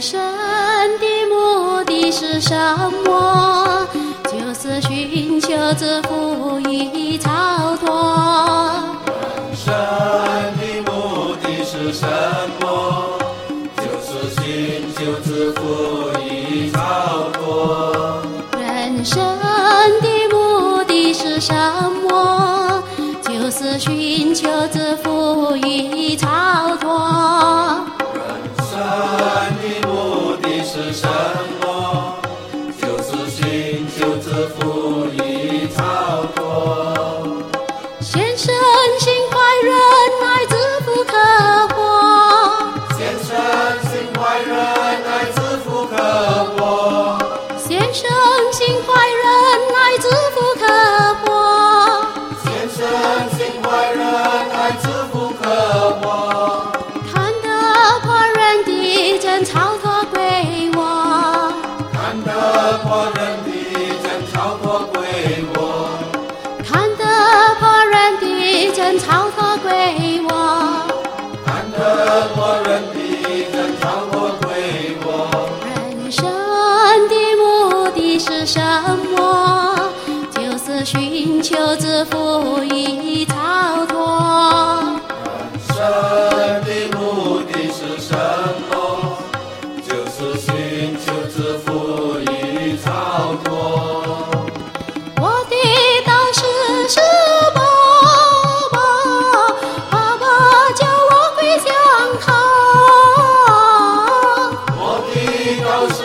人生的目的是什么？就是寻求自福与超脱。人生的目的是什么？就是寻求自福与超脱。人生的目的是什么？就是寻求自福怀仁爱，自负可活。先生心怀仁爱，自负可活。看得破人的真超脱归我，看得破人的真超脱归我。看得破人的真超脱归寻求自福与超脱。人生的目的是什么？就是寻求自福与超脱。我的导师是爸爸，爸爸叫我归向他。我的导师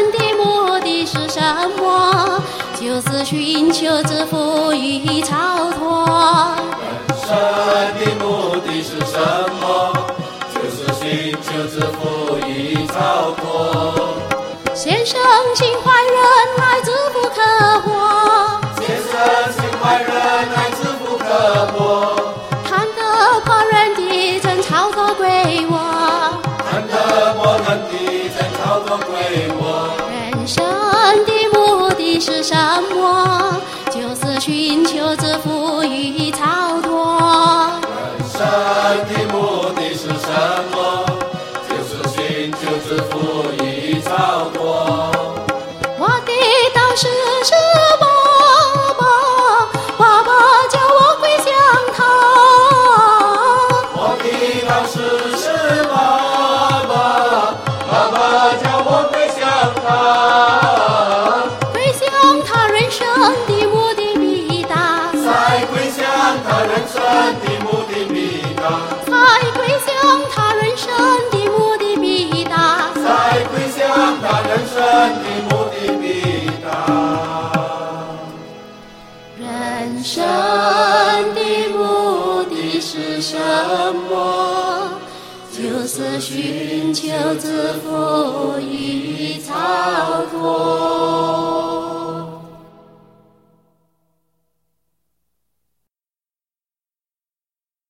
人的目的是什么？就是寻求自富与超脱。人生的目的是什么？就是寻求自富与超脱。先生是什么？就是寻求自富与超脱。人生的目的是什么？就是寻求自富人生的目的必达，在归向他人生的目的必达。在归向他人生的目的必达。人生的目的是什么？就是寻求自负与